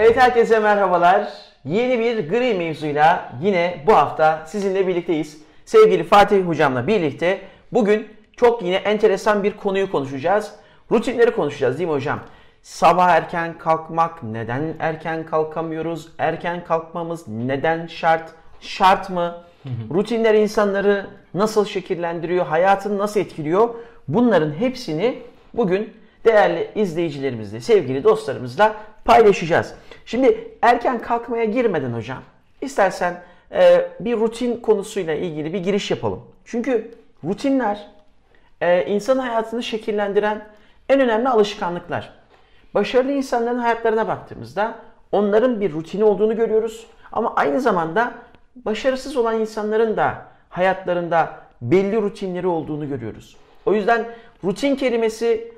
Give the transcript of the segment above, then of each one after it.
Evet herkese merhabalar. Yeni bir gri mevzuyla yine bu hafta sizinle birlikteyiz. Sevgili Fatih hocamla birlikte bugün çok yine enteresan bir konuyu konuşacağız. Rutinleri konuşacağız değil mi hocam? Sabah erken kalkmak, neden erken kalkamıyoruz? Erken kalkmamız neden şart? Şart mı? Rutinler insanları nasıl şekillendiriyor? Hayatını nasıl etkiliyor? Bunların hepsini bugün değerli izleyicilerimizle, sevgili dostlarımızla paylaşacağız. Şimdi erken kalkmaya girmeden hocam, istersen e, bir rutin konusuyla ilgili bir giriş yapalım. Çünkü rutinler e, insan hayatını şekillendiren en önemli alışkanlıklar. Başarılı insanların hayatlarına baktığımızda onların bir rutini olduğunu görüyoruz. Ama aynı zamanda başarısız olan insanların da hayatlarında belli rutinleri olduğunu görüyoruz. O yüzden rutin kelimesi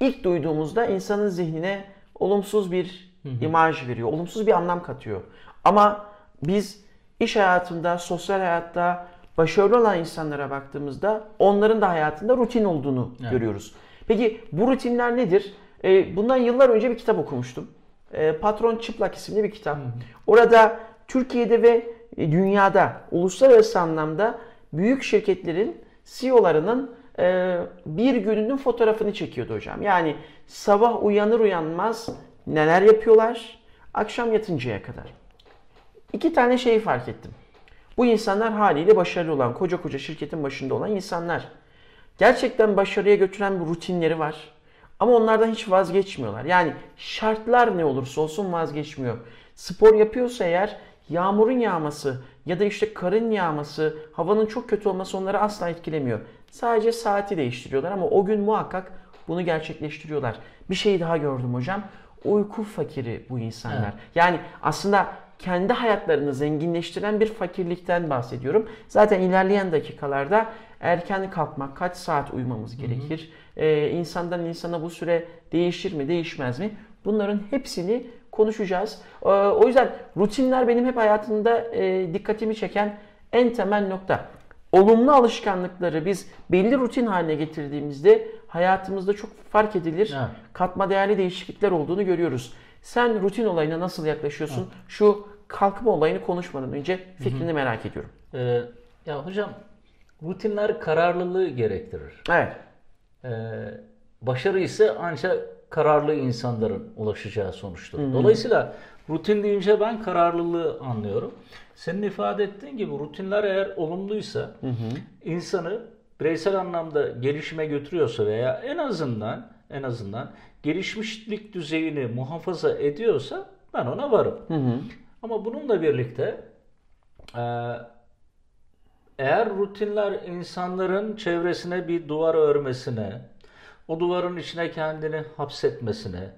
ilk duyduğumuzda insanın zihnine olumsuz bir imaj veriyor, olumsuz bir anlam katıyor. Ama biz iş hayatında, sosyal hayatta başarılı olan insanlara baktığımızda onların da hayatında rutin olduğunu Evet. görüyoruz. Peki bu rutinler nedir? Ee, bundan yıllar önce bir kitap okumuştum. Ee, Patron Çıplak isimli bir kitap. Orada Türkiye'de ve dünyada uluslararası anlamda büyük şirketlerin CEO'larının e, bir gününün fotoğrafını çekiyordu hocam. Yani sabah uyanır uyanmaz neler yapıyorlar akşam yatıncaya kadar. İki tane şeyi fark ettim. Bu insanlar haliyle başarılı olan, koca koca şirketin başında olan insanlar. Gerçekten başarıya götüren bir rutinleri var. Ama onlardan hiç vazgeçmiyorlar. Yani şartlar ne olursa olsun vazgeçmiyor. Spor yapıyorsa eğer yağmurun yağması ya da işte karın yağması, havanın çok kötü olması onları asla etkilemiyor. Sadece saati değiştiriyorlar ama o gün muhakkak bunu gerçekleştiriyorlar. Bir şey daha gördüm hocam. Uyku fakiri bu insanlar. Evet. Yani aslında kendi hayatlarını zenginleştiren bir fakirlikten bahsediyorum. Zaten ilerleyen dakikalarda erken kalkmak, kaç saat uyumamız gerekir? Ee, insandan insana bu süre değişir mi, değişmez mi? Bunların hepsini konuşacağız. Ee, o yüzden rutinler benim hep hayatımda e, dikkatimi çeken en temel nokta. Olumlu alışkanlıkları biz belli rutin haline getirdiğimizde hayatımızda çok fark edilir, Evet. katma değerli değişiklikler olduğunu görüyoruz. Sen rutin olayına nasıl yaklaşıyorsun? Şu kalkma olayını konuşmadan önce fikrini merak ediyorum. Ee, ya hocam rutinler kararlılığı gerektirir. Evet. Ee, başarı ise ancak kararlı insanların ulaşacağı sonuçtur. Dolayısıyla rutin deyince ben kararlılığı anlıyorum. Senin ifade ettiğin gibi rutinler eğer olumluysa insanı bireysel anlamda gelişime götürüyorsa veya en azından en azından gelişmişlik düzeyini muhafaza ediyorsa ben ona varım. Ama bununla birlikte eee, eğer rutinler insanların çevresine bir duvar örmesine, o duvarın içine kendini hapsetmesine,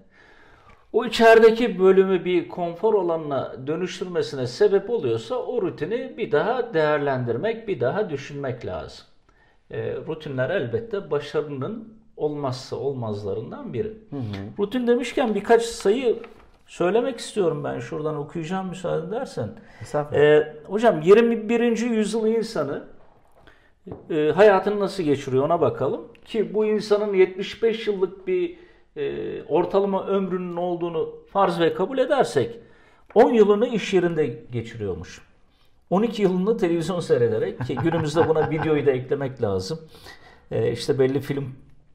o içerideki bölümü bir konfor alanına dönüştürmesine sebep oluyorsa o rutini bir daha değerlendirmek, bir daha düşünmek lazım. E, rutinler elbette başarının olmazsa olmazlarından biri. Rutin demişken birkaç sayı söylemek istiyorum ben. Şuradan okuyacağım müsaade edersen. Ee, hocam 21. yüzyıl insanı e, hayatını nasıl geçiriyor ona bakalım. Ki bu insanın 75 yıllık bir e, ortalama ömrünün olduğunu farz ve kabul edersek 10 yılını iş yerinde geçiriyormuş. 12 yılını televizyon seyrederek ki günümüzde buna videoyu da eklemek lazım. E, işte belli film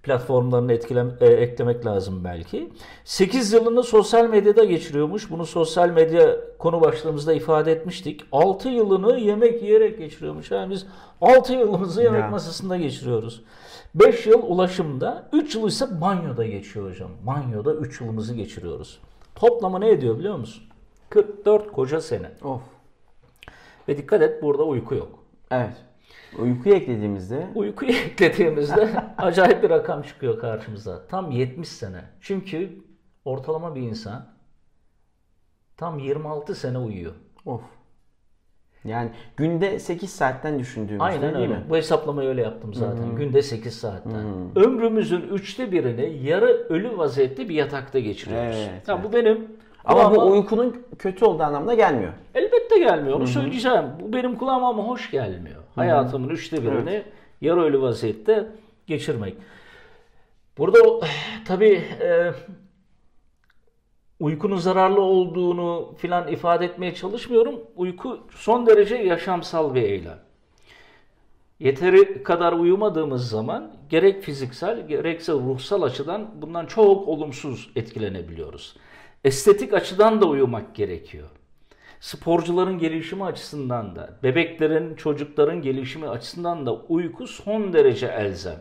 platformlarını etkilem, e, eklemek lazım belki. 8 yılını sosyal medyada geçiriyormuş. Bunu sosyal medya konu başlığımızda ifade etmiştik. 6 yılını yemek yiyerek geçiriyormuş. Yani biz 6 yılımızı yemek Ya. masasında geçiriyoruz. 5 yıl ulaşımda, 3 yıl ise banyoda geçiyor hocam. Banyoda 3 yılımızı geçiriyoruz. Toplamı ne ediyor biliyor musun? 44 koca sene. Of. Ve dikkat et burada uyku yok. Evet. Uykuyu eklediğimizde Uykuyu eklediğimizde acayip bir rakam çıkıyor karşımıza. Tam 70 sene. Çünkü ortalama bir insan tam 26 sene uyuyor. of. Yani günde 8 saatten düşündüğümüzde Aynen değil öyle. mi? Bu hesaplamayı öyle yaptım zaten. Günde 8 saatten. Ömrümüzün üçte birini yarı ölü vaziyette bir yatakta geçiriyoruz. Evet, Ya bu benim Ama kulağıma- bu uykunun kötü olduğu anlamda gelmiyor. elbette gelmiyor. Onu söyleyeceğim. Bu benim kulağıma ama hoş gelmiyor. Hayatımın üçte birini yarı ölü vaziyette geçirmek. Burada tabii e, uykunun zararlı olduğunu filan ifade etmeye çalışmıyorum. Uyku son derece yaşamsal bir eylem. Yeteri kadar uyumadığımız zaman gerek fiziksel gerekse ruhsal açıdan bundan çok olumsuz etkilenebiliyoruz. Estetik açıdan da uyumak gerekiyor. Sporcuların gelişimi açısından da, bebeklerin, çocukların gelişimi açısından da uyku son derece elzem.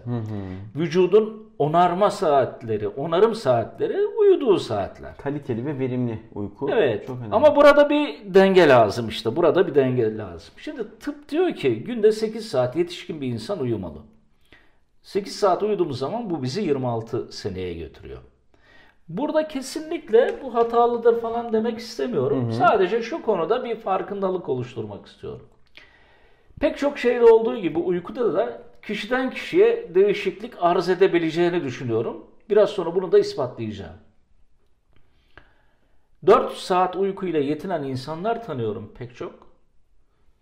Vücudun onarma saatleri, onarım saatleri uyuduğu saatler. Kaliteli ve verimli uyku. Evet. Çok önemli. Ama burada bir denge lazım işte. Burada bir denge lazım. Şimdi tıp diyor ki günde 8 saat yetişkin bir insan uyumalı. 8 saat uyuduğumuz zaman bu bizi 26 seneye götürüyor. Burada kesinlikle bu hatalıdır falan demek istemiyorum. Sadece şu konuda bir farkındalık oluşturmak istiyorum. Pek çok şeyde olduğu gibi uykuda da kişiden kişiye değişiklik arz edebileceğini düşünüyorum. Biraz sonra bunu da ispatlayacağım. 4 saat uykuyla yetinen insanlar tanıyorum pek çok.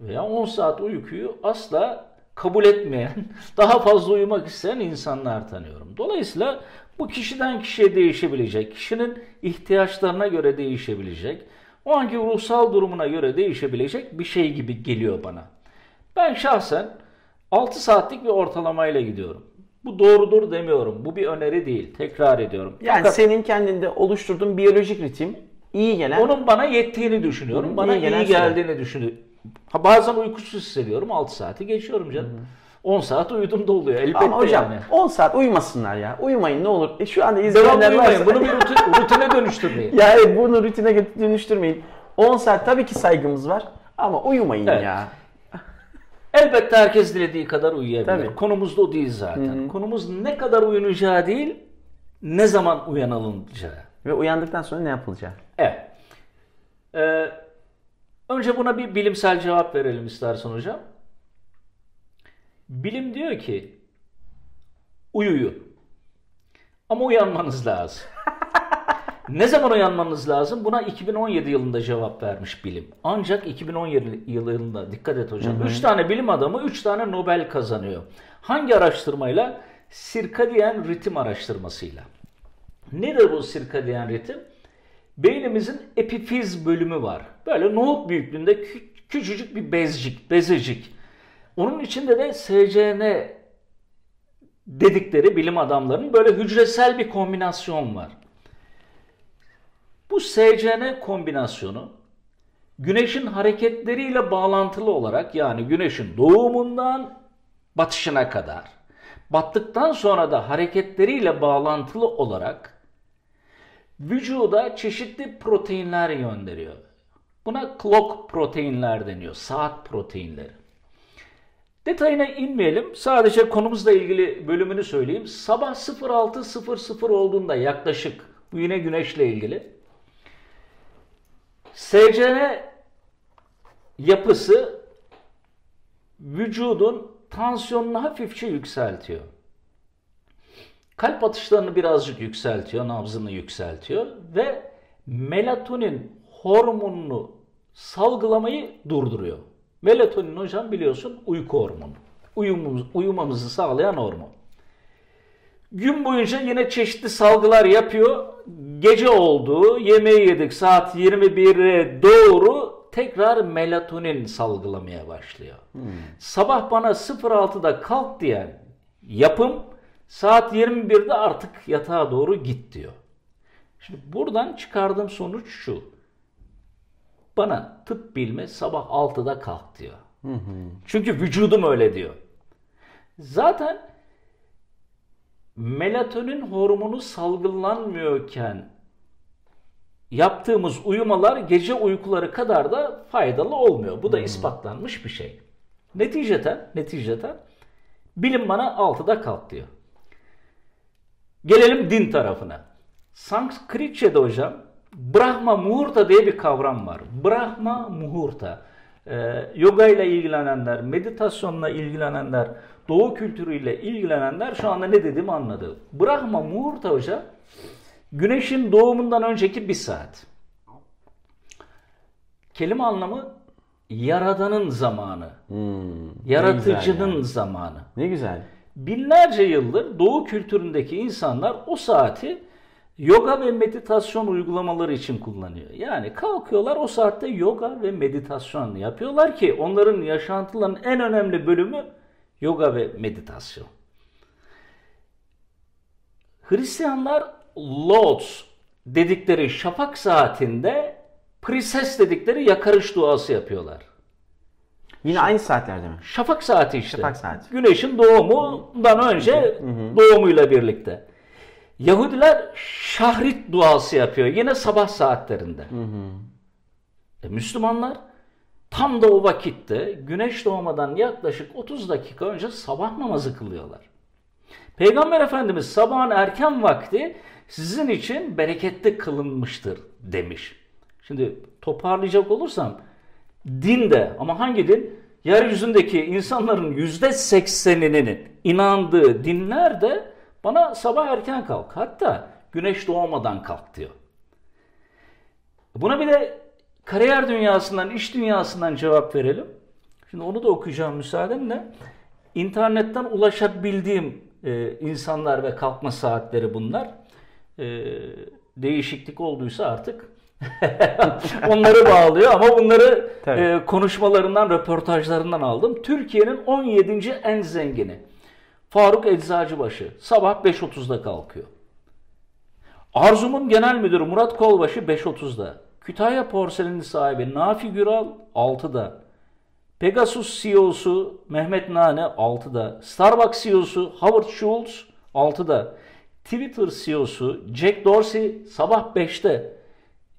Veya 10 saat uykuyu asla kabul etmeyen, daha fazla uyumak isteyen insanlar tanıyorum. Dolayısıyla bu kişiden kişiye değişebilecek, kişinin ihtiyaçlarına göre değişebilecek, o anki ruhsal durumuna göre değişebilecek bir şey gibi geliyor bana. Ben şahsen 6 saatlik bir ortalamayla gidiyorum. Bu doğrudur demiyorum. Bu bir öneri değil. Tekrar ediyorum. yani Fakat senin kendinde oluşturduğun biyolojik ritim iyi gelen onun bana yettiğini düşünüyorum. Bana iyi iyi, süre. geldiğini düşünüyorum. Ha, bazen uykusuz hissediyorum. 6 saati geçiyorum canım. 10 saat uyudum da oluyor. Elbette Ama hocam yani. 10 saat uyumasınlar ya. Uyumayın ne olur. E, şu anda izleyenler varsa... Bunu bir rutin, rutine dönüştürmeyin. ya evet bunu rutine dönüştürmeyin. 10 saat tabii ki saygımız var ama uyumayın Evet. ya. Elbette herkes dilediği kadar uyuyabilir. Tabii. Konumuz da o değil zaten. Konumuz ne kadar uyunacağı değil, ne zaman uyanılacağı. Ve uyandıktan sonra ne yapılacak? Evet. Ee, önce buna bir bilimsel cevap verelim istersen hocam. Bilim diyor ki uyuyun. Ama uyanmanız lazım. ne zaman uyanmanız lazım? Buna 2017 yılında cevap vermiş bilim. Ancak 2017 yılında dikkat et hocam. 3 tane bilim adamı 3 tane Nobel kazanıyor. Hangi araştırmayla? Sirkadiyen ritim araştırmasıyla. Nedir bu sirkadiyen ritim? Beynimizin epifiz bölümü var. Böyle nohut büyüklüğünde kü- küçücük bir bezcik, bezecik. Onun içinde de SCN dedikleri bilim adamlarının böyle hücresel bir kombinasyon var. Bu SCN kombinasyonu güneşin hareketleriyle bağlantılı olarak yani güneşin doğumundan batışına kadar battıktan sonra da hareketleriyle bağlantılı olarak vücuda çeşitli proteinler gönderiyor. Buna clock proteinler deniyor. Saat proteinleri. Detayına inmeyelim. Sadece konumuzla ilgili bölümünü söyleyeyim. Sabah 06.00 olduğunda yaklaşık bu yine güneşle ilgili. SCN yapısı vücudun tansiyonunu hafifçe yükseltiyor. Kalp atışlarını birazcık yükseltiyor, nabzını yükseltiyor ve melatonin hormonunu salgılamayı durduruyor. Melatonin hocam biliyorsun uyku hormonu. Uyumamız, uyumamızı sağlayan hormon. Gün boyunca yine çeşitli salgılar yapıyor. Gece oldu, yemeği yedik saat 21'e doğru tekrar melatonin salgılamaya başlıyor. Sabah bana 06'da kalk diyen yapım saat 21'de artık yatağa doğru git diyor. Şimdi buradan çıkardığım sonuç şu. Bana tıp bilme sabah 6'da kalk diyor. Çünkü vücudum öyle diyor. Zaten melatonin hormonu salgılanmıyorken yaptığımız uyumalar gece uykuları kadar da faydalı olmuyor. Bu da ispatlanmış bir şey. Neticeten, neticeten bilim bana 6'da kalk diyor. Gelelim din tarafına. Sanskritçe'de hocam Brahma Muhurta diye bir kavram var. Brahma Muhurta. Ee, yoga ile ilgilenenler, meditasyonla ilgilenenler, doğu kültürüyle ilgilenenler şu anda ne dediğimi anladı. Brahma Muhurta hocam güneşin doğumundan önceki bir saat. Kelime anlamı yaradanın zamanı. Yaratıcının güzel zamanı. Ne güzel. Binlerce yıldır Doğu kültüründeki insanlar o saati yoga ve meditasyon uygulamaları için kullanıyor. Yani kalkıyorlar o saatte yoga ve meditasyon yapıyorlar ki onların yaşantılarının en önemli bölümü yoga ve meditasyon. Hristiyanlar Lord's dedikleri şafak saatinde prises dedikleri yakarış duası yapıyorlar. Yine aynı saatlerde mi? Şafak saati işte. Şafak saati. Güneşin doğumundan önce doğumuyla birlikte. Yahudiler şahrit duası yapıyor yine sabah saatlerinde. E, Müslümanlar tam da o vakitte güneş doğmadan yaklaşık 30 dakika önce sabah namazı kılıyorlar. Peygamber Efendimiz sabahın erken vakti sizin için bereketli kılınmıştır demiş. Şimdi toparlayacak olursam din de ama hangi din? Yeryüzündeki insanların yüzde sekseninin inandığı dinler de bana sabah erken kalk. Hatta güneş doğmadan kalk diyor. Buna bir de kariyer dünyasından, iş dünyasından cevap verelim. Şimdi onu da okuyacağım müsaadenle. İnternetten ulaşabildiğim e, insanlar ve kalkma saatleri bunlar. E, değişiklik olduysa artık onları bağlıyor ama bunları Tabii. e, konuşmalarından, röportajlarından aldım. Türkiye'nin 17. en zengini Faruk Eczacıbaşı sabah 5.30'da kalkıyor. Arzum'un genel müdürü Murat Kolbaşı 5.30'da. Kütahya Porseleni sahibi Nafi Güral 6'da. Pegasus CEO'su Mehmet Nane 6'da. Starbucks CEO'su Howard Schultz 6'da. Twitter CEO'su Jack Dorsey sabah 5'te.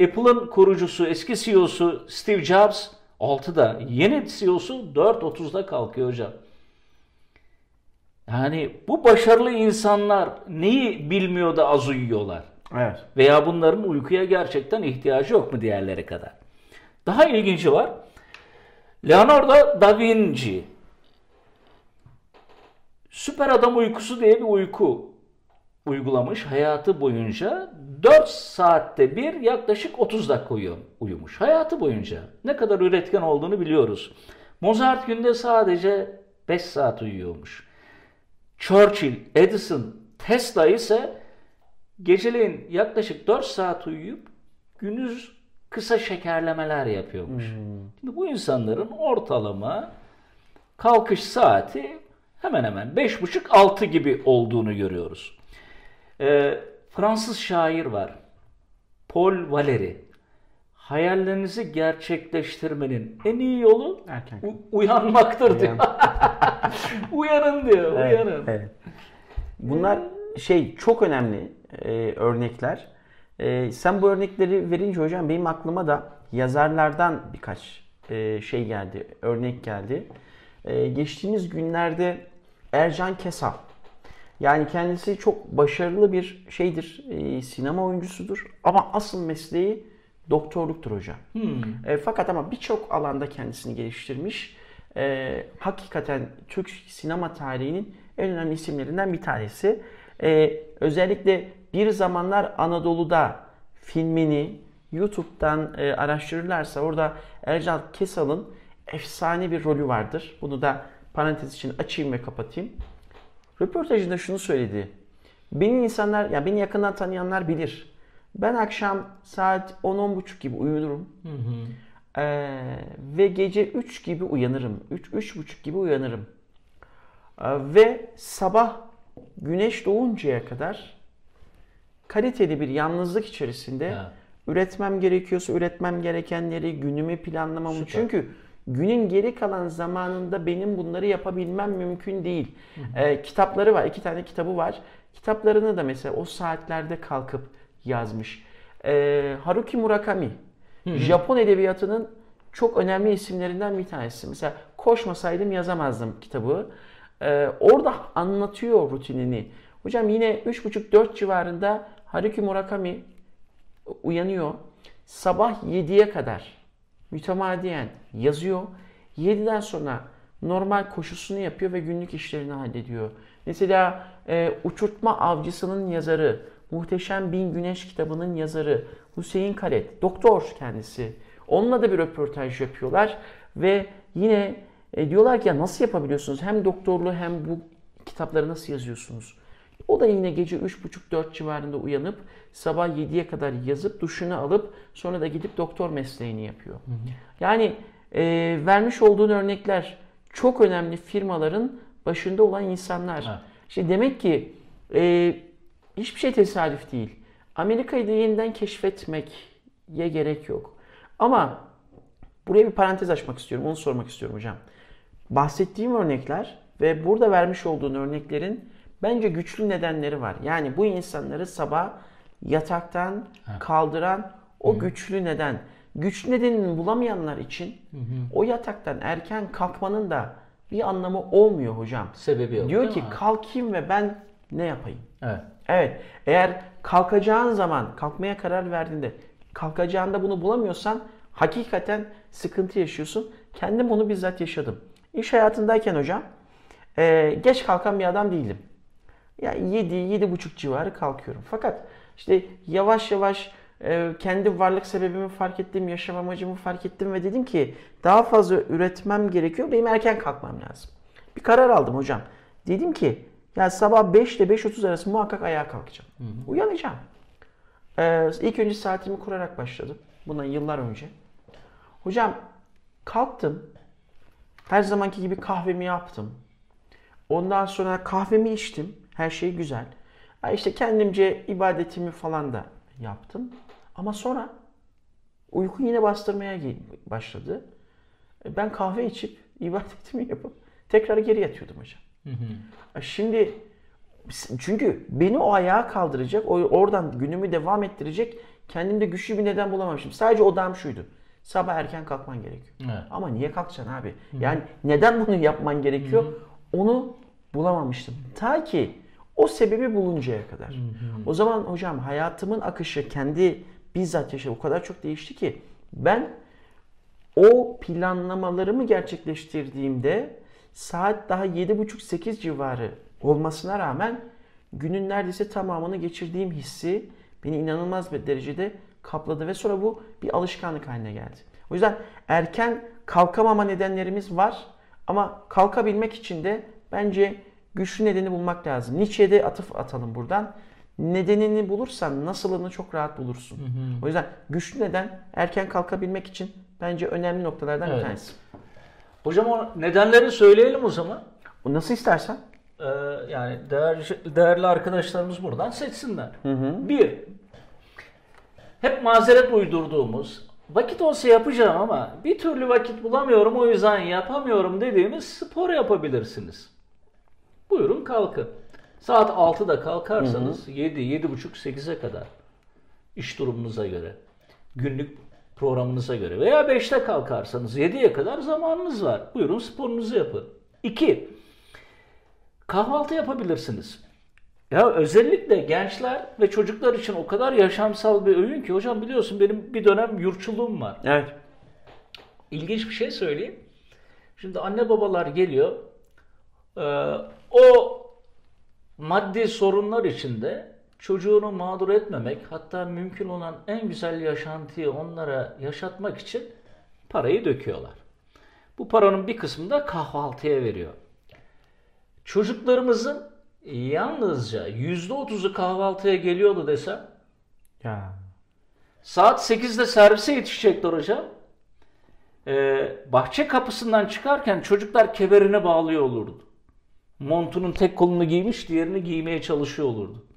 Apple'ın kurucusu eski CEO'su Steve Jobs 6'da. Yeni CEO'su 4.30'da kalkıyor hocam. Yani bu başarılı insanlar neyi bilmiyor da az uyuyorlar? Evet. Veya bunların uykuya gerçekten ihtiyacı yok mu diğerleri kadar? Daha ilginci var. Leonardo da Vinci süper adam uykusu diye bir uyku uygulamış hayatı boyunca 4 saatte bir yaklaşık 30 dakika uyu- uyumuş. Hayatı boyunca ne kadar üretken olduğunu biliyoruz. Mozart günde sadece 5 saat uyuyormuş. Churchill, Edison, Tesla ise geceleyin yaklaşık 4 saat uyuyup gündüz kısa şekerlemeler yapıyormuş. Şimdi bu insanların ortalama kalkış saati hemen hemen 5,5-6 gibi olduğunu görüyoruz. Ee, Fransız şair var. Paul Valéry. Hayallerinizi gerçekleştirmenin en iyi yolu Erken. u- uyanmaktır diyor. Uyanın diyor, Evet, uyanın. evet. Bunlar şey çok önemli e, örnekler. E, sen bu örnekleri verince hocam benim aklıma da yazarlardan birkaç e, şey geldi, örnek geldi. E, geçtiğimiz günlerde Ercan Kesal. Yani kendisi çok başarılı bir şeydir, e, sinema oyuncusudur ama asıl mesleği doktorluktur hocam. E, fakat ama birçok alanda kendisini geliştirmiş. E, hakikaten Türk sinema tarihinin en önemli isimlerinden bir tanesi. E, özellikle bir zamanlar Anadolu'da filmini YouTube'dan e, araştırırlarsa orada Ercan Kesal'ın efsane bir rolü vardır. Bunu da parantez için açayım ve kapatayım. Röportajında şunu söyledi. Beni insanlar, ya beni yakından tanıyanlar bilir. Ben akşam saat 10-10.30 gibi uyurum. Ee, ve gece 3 gibi uyanırım. 3 3.30 gibi uyanırım. Ee, ve sabah güneş doğuncaya kadar kaliteli bir yalnızlık içerisinde Ya. üretmem gerekiyorsa üretmem gerekenleri günümü planlamamı. Süper. Çünkü günün geri kalan zamanında benim bunları yapabilmem mümkün değil. Ee, kitapları var. iki tane kitabı var. Kitaplarını da mesela o saatlerde kalkıp yazmış. Ee, Haruki Murakami. Japon edebiyatının çok önemli isimlerinden bir tanesi. Mesela koşmasaydım yazamazdım kitabı. Ee, orada anlatıyor rutinini. Hocam yine 3.30-4 civarında Haruki Murakami uyanıyor. Sabah 7'ye kadar mütemadiyen yazıyor. 7'den sonra normal koşusunu yapıyor ve günlük işlerini hallediyor. Mesela e, Uçurtma Avcısının yazarı, Muhteşem Bin Güneş kitabının yazarı Hüseyin Karet, doktor kendisi. Onunla da bir röportaj yapıyorlar ve yine e, diyorlar ki ya nasıl yapabiliyorsunuz? Hem doktorluğu hem bu kitapları nasıl yazıyorsunuz? O da yine gece 3.30-4 civarında uyanıp sabah 7'ye kadar yazıp duşunu alıp sonra da gidip doktor mesleğini yapıyor. Yani e, vermiş olduğun örnekler çok önemli firmaların başında olan insanlar. Evet. İşte demek ki e, hiçbir şey tesadüf değil. Amerika'yı da yeniden keşfetmeye gerek yok. Ama buraya bir parantez açmak istiyorum. Onu sormak istiyorum hocam. Bahsettiğim örnekler ve burada vermiş olduğun örneklerin bence güçlü nedenleri var. Yani bu insanları sabah yataktan kaldıran o güçlü neden. Güçlü nedenini bulamayanlar için o yataktan erken kalkmanın da bir anlamı olmuyor hocam. Sebebi yok. Diyor ki mi? kalkayım ve ben ne yapayım? Evet. Evet. Eğer kalkacağın zaman, kalkmaya karar verdiğinde kalkacağında bunu bulamıyorsan hakikaten sıkıntı yaşıyorsun. Kendim bunu bizzat yaşadım. İş hayatındayken hocam e, geç kalkan bir adam değilim. Ya 7 7 buçuk civarı kalkıyorum. Fakat işte yavaş yavaş e, kendi varlık sebebimi fark ettim, yaşam amacımı fark ettim ve dedim ki daha fazla üretmem gerekiyor. Benim erken kalkmam lazım. Bir karar aldım hocam. Dedim ki ya sabah 5 ile 5.30 arası muhakkak ayağa kalkacağım. Uyanacağım. Ee, ilk önce saatimi kurarak başladım. Bundan yıllar önce. Hocam kalktım. Her zamanki gibi kahvemi yaptım. Ondan sonra kahvemi içtim. Her şey güzel. Ha işte kendimce ibadetimi falan da yaptım. Ama sonra uyku yine bastırmaya başladı. E, Ben kahve içip ibadetimi yapıp tekrar geri yatıyordum hocam. E, Şimdi çünkü beni o ayağa kaldıracak, oradan günümü devam ettirecek kendimde güçlü bir neden bulamamışım. Sadece odam şuydu. Sabah erken kalkman gerekiyor. Evet. Ama niye kalkacaksın abi? Yani neden bunu yapman gerekiyor? Onu bulamamıştım. Ta ki o sebebi buluncaya kadar. O zaman hocam hayatımın akışı kendi bizzat yaşa o kadar çok değişti ki ben o planlamalarımı gerçekleştirdiğimde saat daha 7.30-8 civarı olmasına rağmen günün neredeyse tamamını geçirdiğim hissi beni inanılmaz bir derecede kapladı ve sonra bu bir alışkanlık haline geldi. O yüzden erken kalkamama nedenlerimiz var ama kalkabilmek için de bence güçlü nedeni bulmak lazım. Nietzsche'ye de atıf atalım buradan. Nedenini bulursan nasılını çok rahat bulursun. O yüzden güçlü neden erken kalkabilmek için bence önemli noktalardan bir Evet. tanesi. Hocam o nedenleri söyleyelim o zaman. O nasıl istersen. Ee, yani değerli, değerli arkadaşlarımız buradan seçsinler. Bir, hep mazeret uydurduğumuz, vakit olsa yapacağım ama bir türlü vakit bulamıyorum o yüzden yapamıyorum dediğimiz spor yapabilirsiniz. Buyurun kalkın. Saat 6'da kalkarsanız 7, 7.30, 8'e kadar iş durumunuza göre, günlük programınıza göre veya 5'te kalkarsanız 7'ye kadar zamanınız var. Buyurun sporunuzu yapın. 2. Kahvaltı yapabilirsiniz. Ya özellikle gençler ve çocuklar için o kadar yaşamsal bir öğün ki hocam biliyorsun benim bir dönem yurtçuluğum var. Evet. İlginç bir şey söyleyeyim. Şimdi anne babalar geliyor. Ee, o maddi sorunlar içinde çocuğunu mağdur etmemek, hatta mümkün olan en güzel yaşantıyı onlara yaşatmak için parayı döküyorlar. Bu paranın bir kısmını da kahvaltıya veriyor. Çocuklarımızın yalnızca %30'u kahvaltıya geliyordu desem Ya. Saat 8'de servise yetişecekler hocam. Ee, bahçe kapısından çıkarken çocuklar kemerine bağlıyor olurdu. Montunun tek kolunu giymiş, diğerini giymeye çalışıyor olurdu.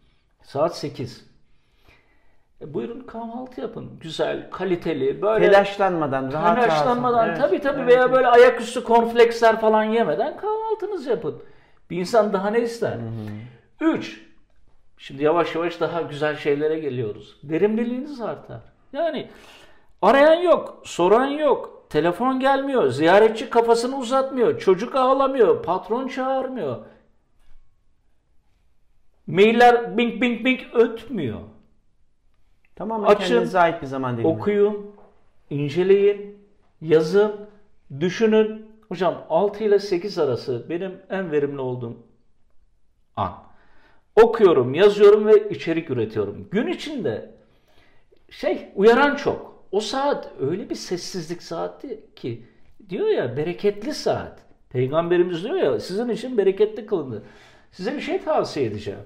Saat 8. E, buyurun kahvaltı yapın. Güzel, kaliteli, böyle Telaşlanmadan, rahat rahat. telaşlanmadan Evet, tabii tabii evet, veya böyle ayaküstü konfleksler falan yemeden kahvaltınızı yapın. Bir insan daha ne ister? 3. Şimdi yavaş yavaş daha güzel şeylere geliyoruz. Verimliliğiniz artar. Yani arayan yok, soran yok, telefon gelmiyor, ziyaretçi kafasını uzatmıyor, çocuk ağlamıyor, patron çağırmıyor. Mailler bing bing bing ötmüyor. Tamamen Açın, kendinize ait bir zaman dilimi. Okuyun, inceleyin, yazın, düşünün. Hocam 6 ile 8 arası benim en verimli olduğum an. Okuyorum, yazıyorum ve içerik üretiyorum. Gün içinde şey uyaran çok. O saat öyle bir sessizlik saati ki diyor ya bereketli saat. Peygamberimiz diyor ya sizin için bereketli kılındı. Size bir şey tavsiye edeceğim.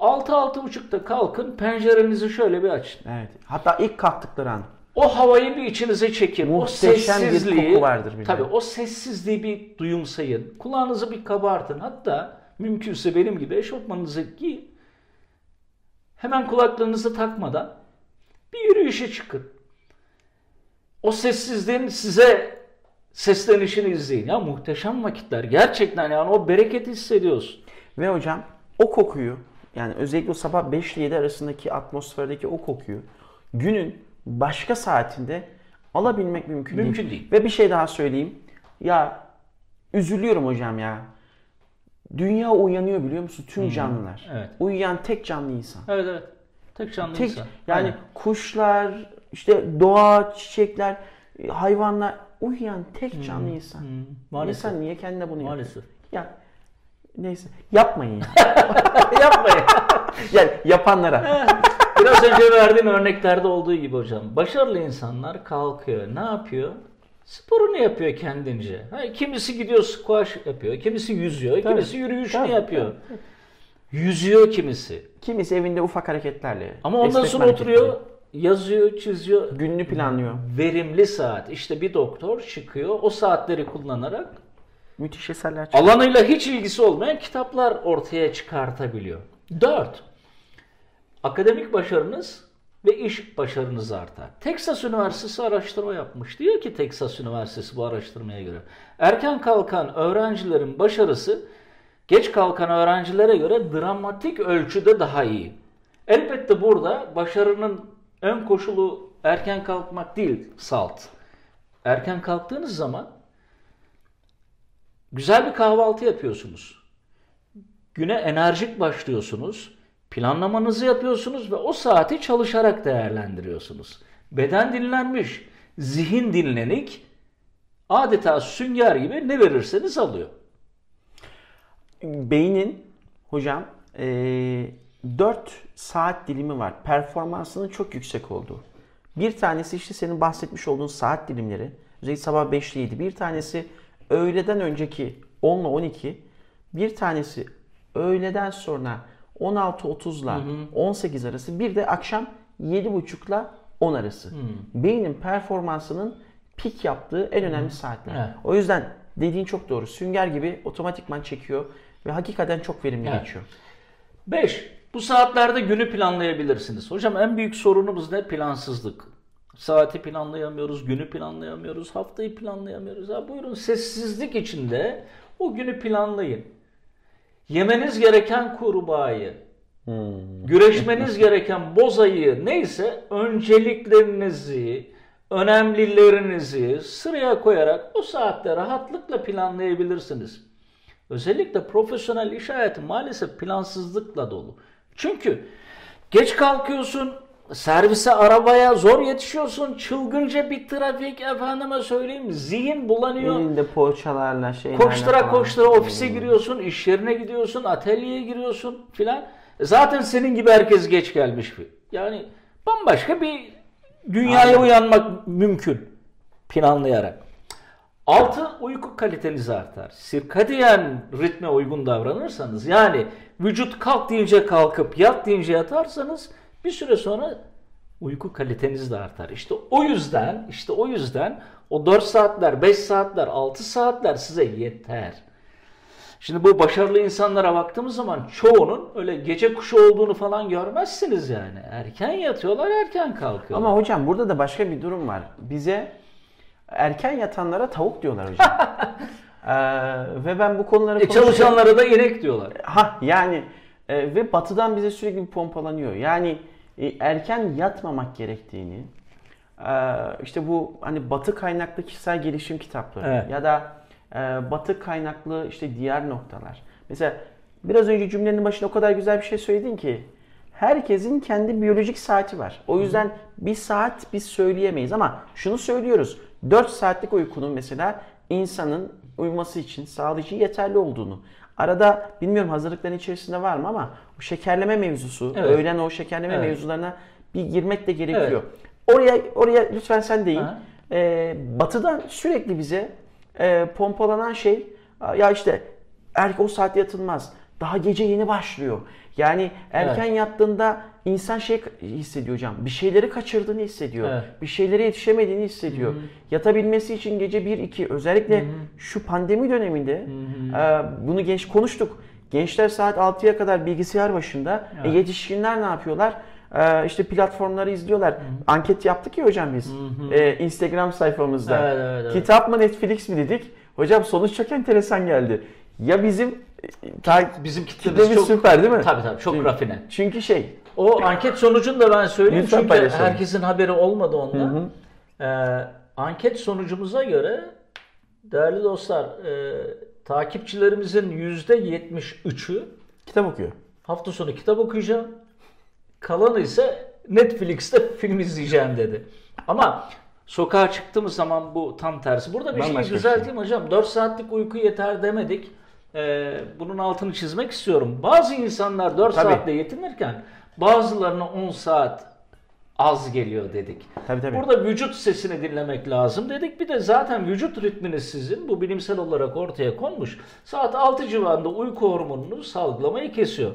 6-6.30'da kalkın pencerenizi şöyle bir açın. Evet. Hatta ilk kalktıkları an. O havayı bir içinize çekin. Muhteşem o bir sessizliği, koku vardır bir. Tabii o sessizliği bir duyumsayın. Kulağınızı bir kabartın. Hatta mümkünse benim gibi eşofmanınızı giyin. Hemen kulaklarınızı takmadan bir yürüyüşe çıkın. O sessizliğin size seslenişini izleyin. Ya muhteşem vakitler. Gerçekten yani o bereketi hissediyorsun. Ve hocam o kokuyu yani özellikle o sabah 5 ile 7 arasındaki atmosferdeki o kokuyu günün başka saatinde alabilmek mümkün, Mümkün değil. Ve bir şey daha söyleyeyim. Ya üzülüyorum hocam ya. Dünya uyanıyor biliyor musun? Tüm canlılar. evet. Uyuyan tek canlı insan. Evet evet. Tek canlı Tek insan. yani Aynen. kuşlar, işte doğa, çiçekler, hayvanlar uyuyan tek canlı insan. Hmm, maalesef. İnsan niye kendine bunu yapıyor? Maalesef. Ya neyse yapmayın ya. Yapmayın. yani yapanlara. Biraz önce verdiğim örneklerde olduğu gibi hocam. Başarılı insanlar kalkıyor. Ne yapıyor? Sporunu yapıyor kendince. Ha, kimisi gidiyor squash yapıyor. Kimisi yüzüyor. Kimisi yürüyüşünü Tabii, yapıyor. Yüzüyor kimisi. Kimisi evinde ufak hareketlerle. Ama ondan sonra oturuyor, yazıyor, çiziyor. Gününü planlıyor. Verimli saat. İşte bir doktor çıkıyor. O saatleri kullanarak Müthiş eserler çıkıyor. alanıyla hiç ilgisi olmayan kitaplar ortaya çıkartabiliyor. 4. Akademik başarınız ve iş başarınız artar. Texas Üniversitesi araştırma yapmış. Diyor ki Texas Üniversitesi bu araştırmaya göre. Erken kalkan öğrencilerin başarısı geç kalkan öğrencilere göre dramatik ölçüde daha iyi. Elbette burada başarının ön koşulu erken kalkmak değil salt. Erken kalktığınız zaman Güzel bir kahvaltı yapıyorsunuz. Güne enerjik başlıyorsunuz. Planlamanızı yapıyorsunuz ve o saati çalışarak değerlendiriyorsunuz. Beden dinlenmiş, zihin dinlenik, adeta sünger gibi ne verirseniz alıyor. Beynin hocam eee 4 saat dilimi var. Performansının çok yüksek olduğu. Bir tanesi işte senin bahsetmiş olduğun saat dilimleri. Özellikle sabah 5 ile 7. Bir tanesi öğleden önceki 10 ile 12. Bir tanesi öğleden sonra 16.30 ile 18 arası. Bir de akşam 7.30 ile 10 arası. Beynin performansının pik yaptığı en önemli saatler. Evet. O yüzden dediğin çok doğru. Sünger gibi otomatikman çekiyor ve hakikaten çok verimli Evet. geçiyor. 5. Bu saatlerde günü planlayabilirsiniz. Hocam en büyük sorunumuz ne? Plansızlık. Saati planlayamıyoruz, günü planlayamıyoruz, haftayı planlayamıyoruz. Ha, buyurun sessizlik içinde o günü planlayın. Yemeniz gereken kurbağayı, güreşmeniz gereken bozayı neyse önceliklerinizi, önemlilerinizi sıraya koyarak o saatte rahatlıkla planlayabilirsiniz. Özellikle profesyonel iş hayatı maalesef plansızlıkla dolu. Çünkü geç kalkıyorsun, servise arabaya zor yetişiyorsun, çılgınca bir trafik efendime söyleyeyim zihin bulanıyor. Elinde poğaçalarla şeylerle Koştura falan. koştura ofise giriyorsun, iş yerine gidiyorsun, atölyeye giriyorsun filan. E Zaten senin gibi herkes geç gelmiş. Yani bambaşka bir dünyaya uyanmak mümkün planlayarak. Altı uyku kaliteniz artar. Sirkadiyen ritme uygun davranırsanız yani vücut kalk deyince kalkıp yat deyince yatarsanız bir süre sonra uyku kaliteniz de artar. İşte o yüzden işte o yüzden o 4 saatler, 5 saatler, 6 saatler size yeter. Şimdi bu başarılı insanlara baktığımız zaman çoğunun öyle gece kuşu olduğunu falan görmezsiniz yani. Erken yatıyorlar, erken kalkıyorlar. Ama hocam burada da başka bir durum var. Bize erken yatanlara tavuk diyorlar hocam. Ee, ve ben bu konuları E, konuşurken- çalışanlara da inek diyorlar. Ha yani e, ve batıdan bize sürekli bir pompalanıyor. Yani e, erken yatmamak gerektiğini e, işte bu hani batı kaynaklı kişisel gelişim kitapları Evet. ya da e, batı kaynaklı işte diğer noktalar. Mesela biraz önce cümlenin başında o kadar güzel bir şey söyledin ki herkesin kendi biyolojik saati var. O yüzden bir saat biz söyleyemeyiz ama şunu söylüyoruz. 4 saatlik uykunun mesela insanın uyuması için, sağlığı için yeterli olduğunu. Arada bilmiyorum hazırlıkların içerisinde var mı ama o şekerleme mevzusu, Evet. öğlen o şekerleme Evet. mevzularına bir girmek de gerekiyor. Oraya oraya lütfen sen deyin. Ha. Ee, batıdan sürekli bize e, pompalanan şey ya işte erken o saatte yatılmaz. Daha gece yeni başlıyor. Yani erken yattığında insan şey hissediyor hocam. Bir şeyleri kaçırdığını hissediyor. Evet. Bir şeylere yetişemediğini hissediyor. Yatabilmesi için gece 1-2 özellikle şu pandemi döneminde e, bunu genç konuştuk. Gençler saat 6'ya kadar bilgisayar başında. E, yetişkinler ne yapıyorlar? E, işte platformları izliyorlar. Anket yaptık ya hocam biz. E, Instagram sayfamızda. Evet, evet, evet. Kitap mı Netflix mi dedik. Hocam sonuç çok enteresan geldi. Ya bizim e, ta- Bizim kitlemiz çok süper değil mi? Tabii tabii çok Çünkü- rafine. Çünkü şey O anket sonucunu da ben söyleyeyim Lütfen çünkü paylaşalım. herkesin haberi olmadı ondan. Ee, anket sonucumuza göre değerli dostlar e, takipçilerimizin %73'ü kitap okuyor. hafta sonu kitap okuyacağım. Kalanı ise Netflix'te film izleyeceğim dedi. Ama sokağa çıktığımız zaman bu tam tersi. Burada bir Bambaşka şey bir düzelteyim hocam. 4 saatlik uyku yeter demedik. Ee, bunun altını çizmek istiyorum. Bazı insanlar 4 Tabii. saatle yetinirken bazılarına 10 saat az geliyor dedik. Tabii, tabii. Burada vücut sesini dinlemek lazım dedik. Bir de zaten vücut ritminiz sizin bu bilimsel olarak ortaya konmuş. Saat 6 civarında uyku hormonunu salgılamayı kesiyor.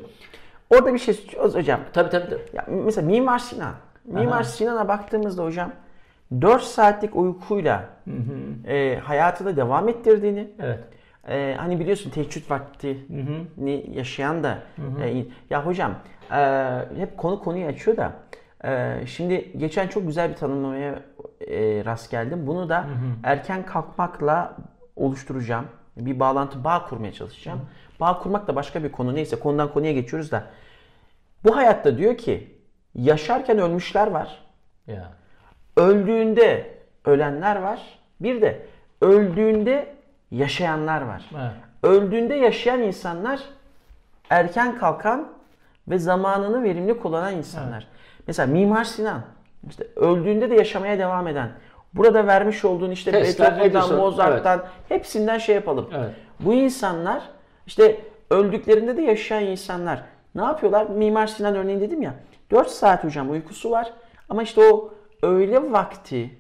Orada bir şey hocam. Tabii tabii. tabii. Ya mesela Mimar Sinan. Mimar Sinan'a baktığımızda hocam 4 saatlik uykuyla e, hayatını devam ettirdiğini Evet. E, hani biliyorsun teheccüd vaktini yaşayan da e, ya hocam e, hep konu konuyu açıyor da e, şimdi geçen çok güzel bir tanımlamaya e, rast geldim. Bunu da erken kalkmakla oluşturacağım. Bir bağlantı bağ kurmaya çalışacağım. Bağ kurmak da başka bir konu. Neyse konudan konuya geçiyoruz da. Bu hayatta diyor ki yaşarken ölmüşler var. Ya. Öldüğünde ölenler var. Bir de öldüğünde yaşayanlar var. Evet. Öldüğünde yaşayan insanlar erken kalkan ve zamanını verimli kullanan insanlar. Mesela Mimar Sinan işte öldüğünde de yaşamaya devam eden. Burada vermiş olduğun işte Beethoven'dan, Mozart'tan hepsinden şey yapalım. Evet. Bu insanlar işte öldüklerinde de yaşayan insanlar. Ne yapıyorlar? Mimar Sinan örneğin dedim ya. 4 saat hocam uykusu var. Ama işte o öğle vakti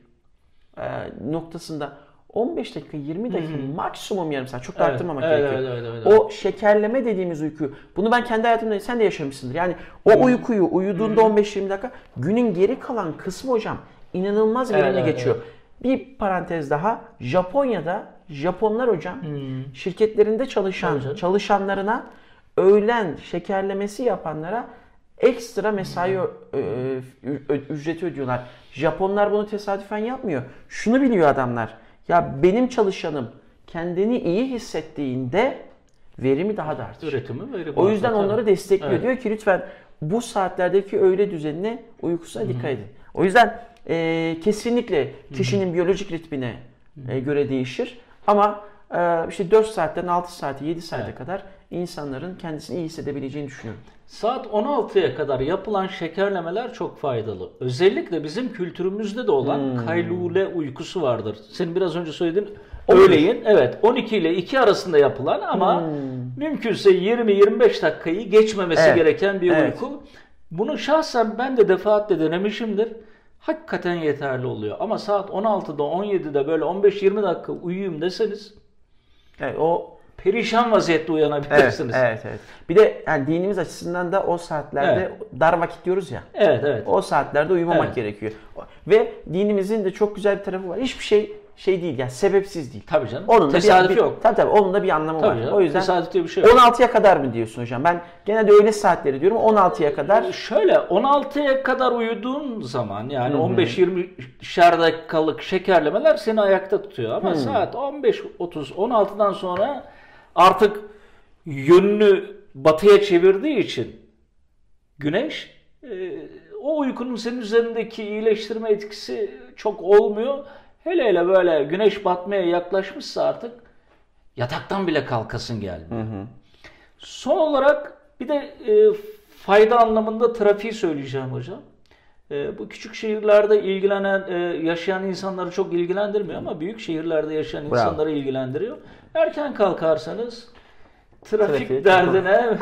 e, noktasında 15 dakika 20 dakika maksimum yarım saat çok da Evet, arttırmamak evet, gerekiyor. evet, evet, evet, o şekerleme dediğimiz uykuyu bunu ben kendi hayatımda sen de yaşamışsındır. Yani o uykuyu uyuduğunda 15-20 dakika günün geri kalan kısmı hocam inanılmaz Evet, verimli evet, geçiyor. Bir parantez daha Japonya'da Japonlar hocam şirketlerinde çalışan canım. çalışanlarına öğlen şekerlemesi yapanlara ekstra mesai ö- ö- ücreti ödüyorlar. Japonlar bunu tesadüfen yapmıyor. Şunu biliyor adamlar. Ya benim çalışanım kendini iyi hissettiğinde verimi daha da artıyor. Üretimi verim O yüzden artıyor, onları destekliyor. Evet. Diyor ki lütfen bu saatlerdeki öğle düzenine, uykusuna dikkat edin. O yüzden e, kesinlikle kişinin biyolojik ritmine e, göre değişir. Ama e, işte 4 saatten 6 saate, 7 saate Evet. kadar insanların kendisini iyi hissedebileceğini düşünüyorum. Saat 16'ya kadar yapılan şekerlemeler çok faydalı. Özellikle bizim kültürümüzde de olan Hmm. kaylule uykusu vardır. Senin biraz önce söylediğin öğleyin evet 12 ile 2 arasında yapılan ama mümkünse 20-25 dakikayı geçmemesi Hmm. Evet, gereken bir evet. uyku. Bunu şahsen ben de defaatle denemişimdir. Hakikaten yeterli oluyor. Ama saat 16'da 17'de böyle 15-20 dakika uyuyayım deseniz Evet, o perişan vaziyette evet, uyanabilirsiniz. evet, evet. Bir de yani dinimiz açısından da o saatlerde dar vakit diyoruz ya. evet. evet. O saatlerde uyumamak Evet. gerekiyor. Ve dinimizin de çok güzel bir tarafı var. Hiçbir şey şey değil yani sebepsiz değil. Tabii canım. Onun da Tesadüf bir, yok. Tabii tabii onun da bir anlamı Tabii var. canım, O yüzden tesadüf diye bir şey yok. 16'ya kadar mı diyorsun hocam? Ben genelde öğle saatleri diyorum 16'ya kadar. Şöyle 16'ya kadar uyuduğun zaman yani 15-20 şer dakikalık şekerlemeler seni ayakta tutuyor. Ama saat 15-30 16'dan sonra artık yönünü batıya çevirdiği için güneş e, o uykunun senin üzerindeki iyileştirme etkisi çok olmuyor. Hele hele böyle güneş batmaya yaklaşmışsa artık yataktan bile kalkasın gelmiyor. Son olarak bir de e, fayda anlamında trafiği söyleyeceğim hocam. E, bu küçük şehirlerde ilgilenen, e, yaşayan insanları çok ilgilendirmiyor ama büyük şehirlerde yaşayan Bravo. insanları ilgilendiriyor. Erken kalkarsanız trafik Trafiğe derdine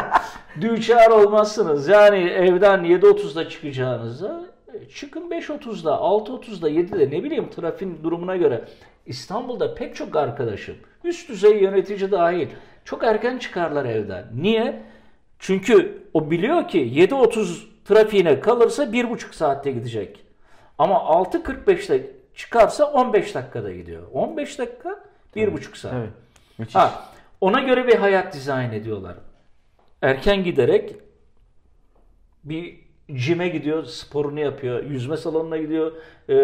düçar olmazsınız. Yani evden 7.30'da çıkacağınızda e, çıkın 5.30'da, 6.30'da, 7'de ne bileyim trafiğin durumuna göre. İstanbul'da pek çok arkadaşım, üst düzey yönetici dahil çok erken çıkarlar evden. Niye? Çünkü o biliyor ki 7.30 trafiğine kalırsa 1,5 saatte gidecek. Ama 6.45'te çıkarsa 15 dakikada gidiyor. 15 dakika 1,5 saat. Evet. Müthiş. Ha, ona göre bir hayat dizayn ediyorlar. Erken giderek bir cime gidiyor, sporunu yapıyor, yüzme salonuna gidiyor, e,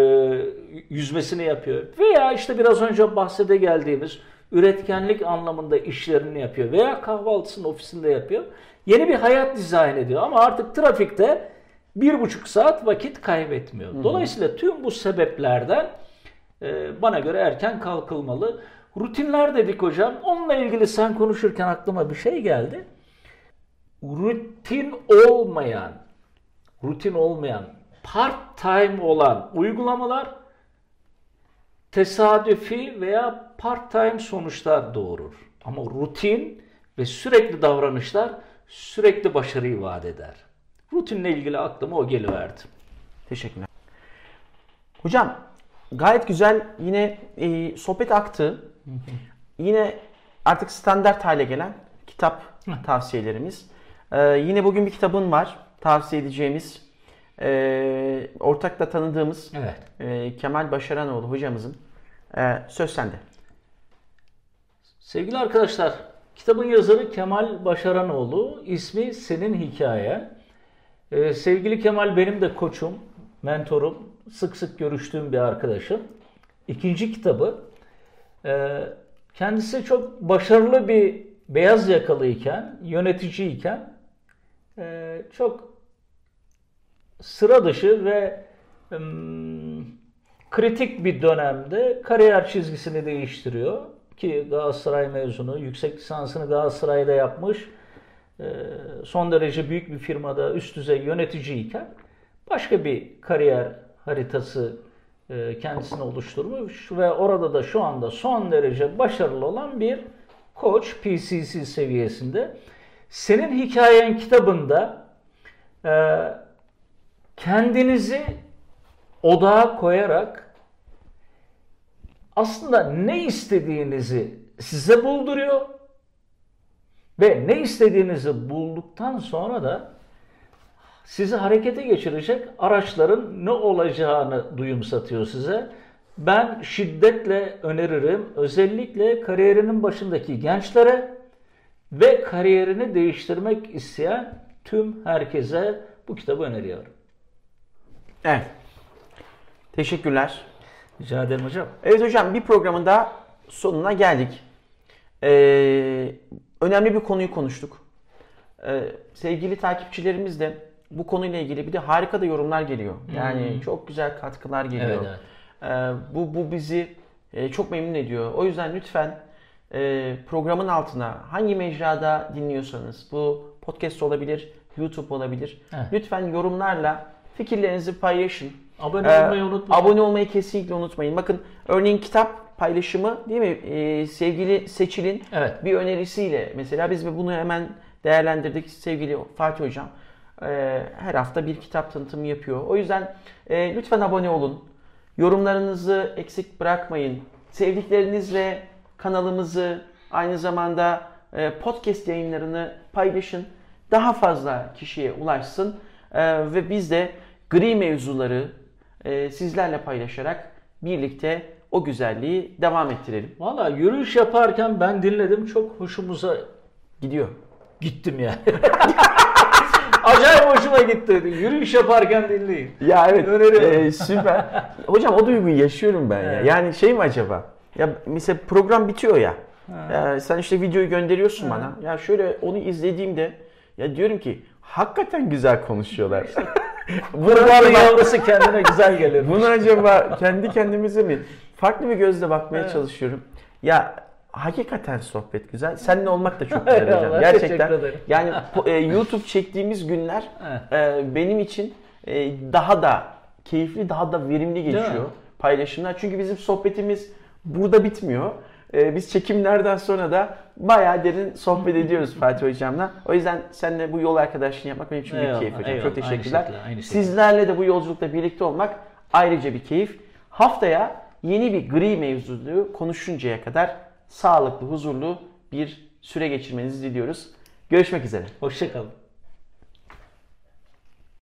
yüzmesini yapıyor. Veya işte biraz önce bahsede geldiğimiz üretkenlik anlamında işlerini yapıyor. Veya kahvaltısını ofisinde yapıyor. Yeni bir hayat dizayn ediyor ama artık trafikte bir buçuk saat vakit kaybetmiyor. Dolayısıyla tüm bu sebeplerden e, bana göre erken kalkılmalı. Rutinler dedik hocam. Onunla ilgili sen konuşurken aklıma bir şey geldi. Rutin olmayan, rutin olmayan, part time olan uygulamalar tesadüfi veya part time sonuçlar doğurur. Ama rutin ve sürekli davranışlar sürekli başarıyı vaat eder. Rutinle ilgili aklıma o geliverdi. Teşekkürler. Hocam gayet güzel yine e, sohbet aktı. Yine artık standart hale gelen kitap tavsiyelerimiz. Ee, yine bugün bir kitabın var tavsiye edeceğimiz. e, ortak da tanıdığımız Evet. e, Kemal Başaranoğlu hocamızın. E, söz sende. Sevgili arkadaşlar, kitabın yazarı Kemal Başaranoğlu, ismi Senin Hikayen. Ee, sevgili Kemal benim de koçum, mentorum, sık sık görüştüğüm bir arkadaşım. İkinci kitabı. Ee, kendisi çok başarılı bir beyaz yakalıyken, yöneticiyken e, çok sıra dışı ve ım, kritik bir dönemde kariyer çizgisini değiştiriyor. Ki Galatasaray mezunu, yüksek lisansını Galatasaray'da yapmış. Ee, Son derece büyük bir firmada üst düzey yöneticiyken başka bir kariyer haritası e, kendisine oluşturmuş ve orada da şu anda son derece başarılı olan bir koç PCC seviyesinde. Senin hikayen kitabında e, kendinizi odağa koyarak aslında ne istediğinizi size bulduruyor ve ne istediğinizi bulduktan sonra da sizi harekete geçirecek araçların ne olacağını duyumsatıyor size. Ben şiddetle öneririm özellikle kariyerinin başındaki gençlere ve kariyerini değiştirmek isteyen tüm herkese bu kitabı öneriyorum. Evet. Teşekkürler. Rica ederim hocam. Evet hocam bir programın daha sonuna geldik. Ee, önemli bir konuyu konuştuk. Ee, sevgili takipçilerimiz de bu konuyla ilgili bir de harika da yorumlar geliyor. Yani çok güzel katkılar geliyor. Hmm. Evet, Ee, bu bu bizi e, çok memnun ediyor. O yüzden lütfen e, programın altına hangi mecrada dinliyorsanız bu podcast olabilir, YouTube olabilir. Evet. Lütfen yorumlarla fikirlerinizi paylaşın. Abone Ee, olmayı unutmayın. Abone olmayı kesinlikle unutmayın. Bakın örneğin kitap paylaşımı değil mi? Ee, sevgili Seçil'in Evet. bir önerisiyle mesela biz bunu hemen değerlendirdik sevgili Fatih Hocam. Ee, her hafta bir kitap tanıtımı yapıyor. O yüzden e, lütfen abone olun. Yorumlarınızı eksik bırakmayın. Sevdiklerinizle kanalımızı aynı zamanda e, podcast yayınlarını paylaşın. Daha fazla kişiye ulaşsın. Ee, ve biz de gri mevzuları e, sizlerle paylaşarak birlikte o güzelliği devam ettirelim. Valla yürüyüş yaparken ben dinledim çok hoşumuza Gidiyor. gittim yani. Acayip hoşuma gitti. Yürüyüş yaparken dinleyin. Ya evet. Öneriyorum. e, süper. Hocam o duyguyu yaşıyorum ben ya. Evet. Yani şey mi acaba? Ya mesela program bitiyor ya. Ya sen işte videoyu gönderiyorsun bana. Ya şöyle onu izlediğimde ya diyorum ki hakikaten güzel konuşuyorlar. Bunu Kurbanın acaba, yavrusu kendine güzel gelir. bunu acaba kendi kendimize mi farklı bir gözle bakmaya çalışıyorum. Ya hakikaten sohbet güzel. Seninle olmak da çok güzel hocam. Gerçekten. Yani e, YouTube çektiğimiz günler Evet. e, benim için e, daha da keyifli, daha da verimli geçiyor paylaşımlar. Çünkü bizim sohbetimiz burada bitmiyor. E, biz çekimlerden sonra da bayağı derin sohbet ediyoruz Fatih Hocam'la. O yüzden seninle bu yol arkadaşlığını yapmak benim için büyük keyif hocam. eyvallah. Çok teşekkürler. Aynı şekilde, aynı şekilde. Sizlerle de bu yolculukta birlikte olmak ayrıca bir keyif. Haftaya yeni bir gri mevzuyu konuşuncaya kadar sağlıklı, huzurlu bir süre geçirmenizi diliyoruz. Görüşmek üzere. Hoşçakalın.